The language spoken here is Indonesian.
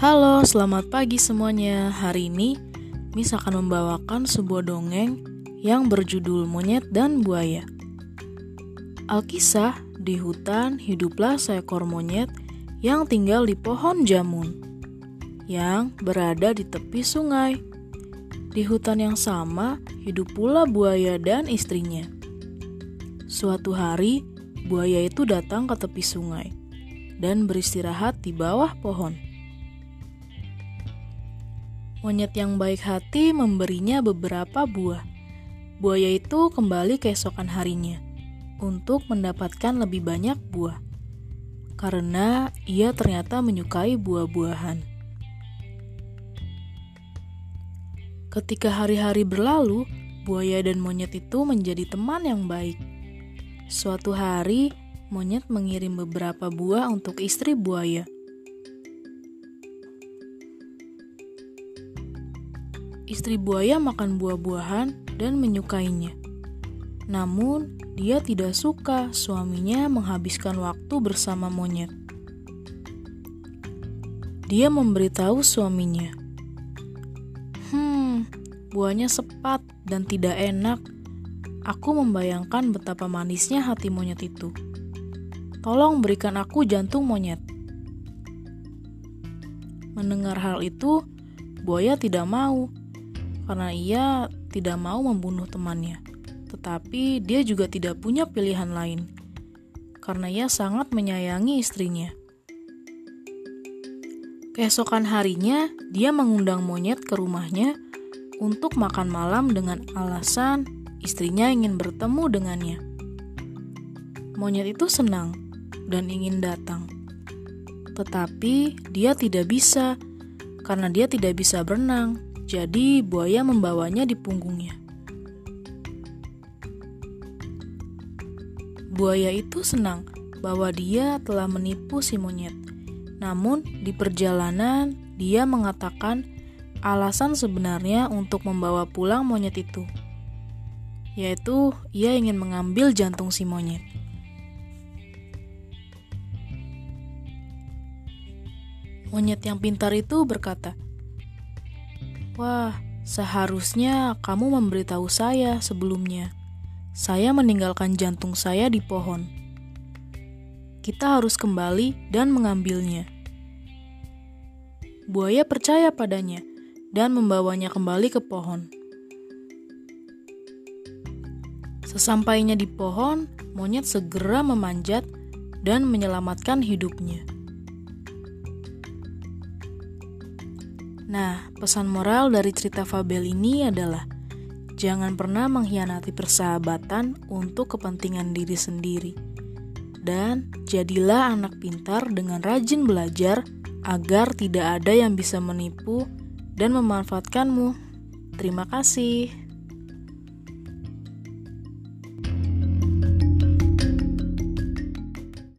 Halo, selamat pagi semuanya. Hari ini Miss akan membawakan sebuah dongeng yang berjudul Monyet dan Buaya. Alkisah, di hutan hiduplah seekor monyet yang tinggal di pohon jamun yang berada di tepi sungai. Di hutan yang sama hidup pula buaya dan istrinya. Suatu hari, buaya itu datang ke tepi sungai dan beristirahat di bawah pohon. Monyet yang baik hati memberinya beberapa buah. Buaya itu kembali keesokan harinya untuk mendapatkan lebih banyak buah, karena ia ternyata menyukai buah-buahan. Ketika hari-hari berlalu, buaya dan monyet itu menjadi teman yang baik. Suatu hari, monyet mengirim beberapa buah untuk istri buaya. Istri buaya makan buah-buahan dan menyukainya. Namun, dia tidak suka suaminya menghabiskan waktu bersama monyet. Dia memberitahu suaminya, "Hmm, buahnya sepat dan tidak enak. Aku membayangkan betapa manisnya hati monyet itu. Tolong berikan aku jantung monyet." Mendengar hal itu, buaya tidak mau karena ia tidak mau membunuh temannya. Tetapi dia juga tidak punya pilihan lain karena ia sangat menyayangi istrinya. Keesokan harinya, dia mengundang monyet ke rumahnya untuk makan malam dengan alasan istrinya ingin bertemu dengannya. Monyet itu senang dan ingin datang, tetapi dia tidak bisa karena dia tidak bisa berenang jadi buaya membawanya di punggungnya. Buaya itu senang bahwa dia telah menipu si monyet. Namun di perjalanan dia mengatakan alasan sebenarnya untuk membawa pulang monyet itu, yaitu ia ingin mengambil jantung si monyet. Monyet yang pintar itu berkata, Wah, seharusnya kamu memberitahu saya sebelumnya. Saya meninggalkan jantung saya di pohon. Kita harus kembali dan mengambilnya. Buaya percaya padanya dan membawanya kembali ke pohon. Sesampainya di pohon, monyet segera memanjat dan menyelamatkan hidupnya. Nah, pesan moral dari cerita fabel ini adalah jangan pernah mengkhianati persahabatan untuk kepentingan diri sendiri. Dan jadilah anak pintar dengan rajin belajar agar tidak ada yang bisa menipu dan memanfaatkanmu. Terima kasih.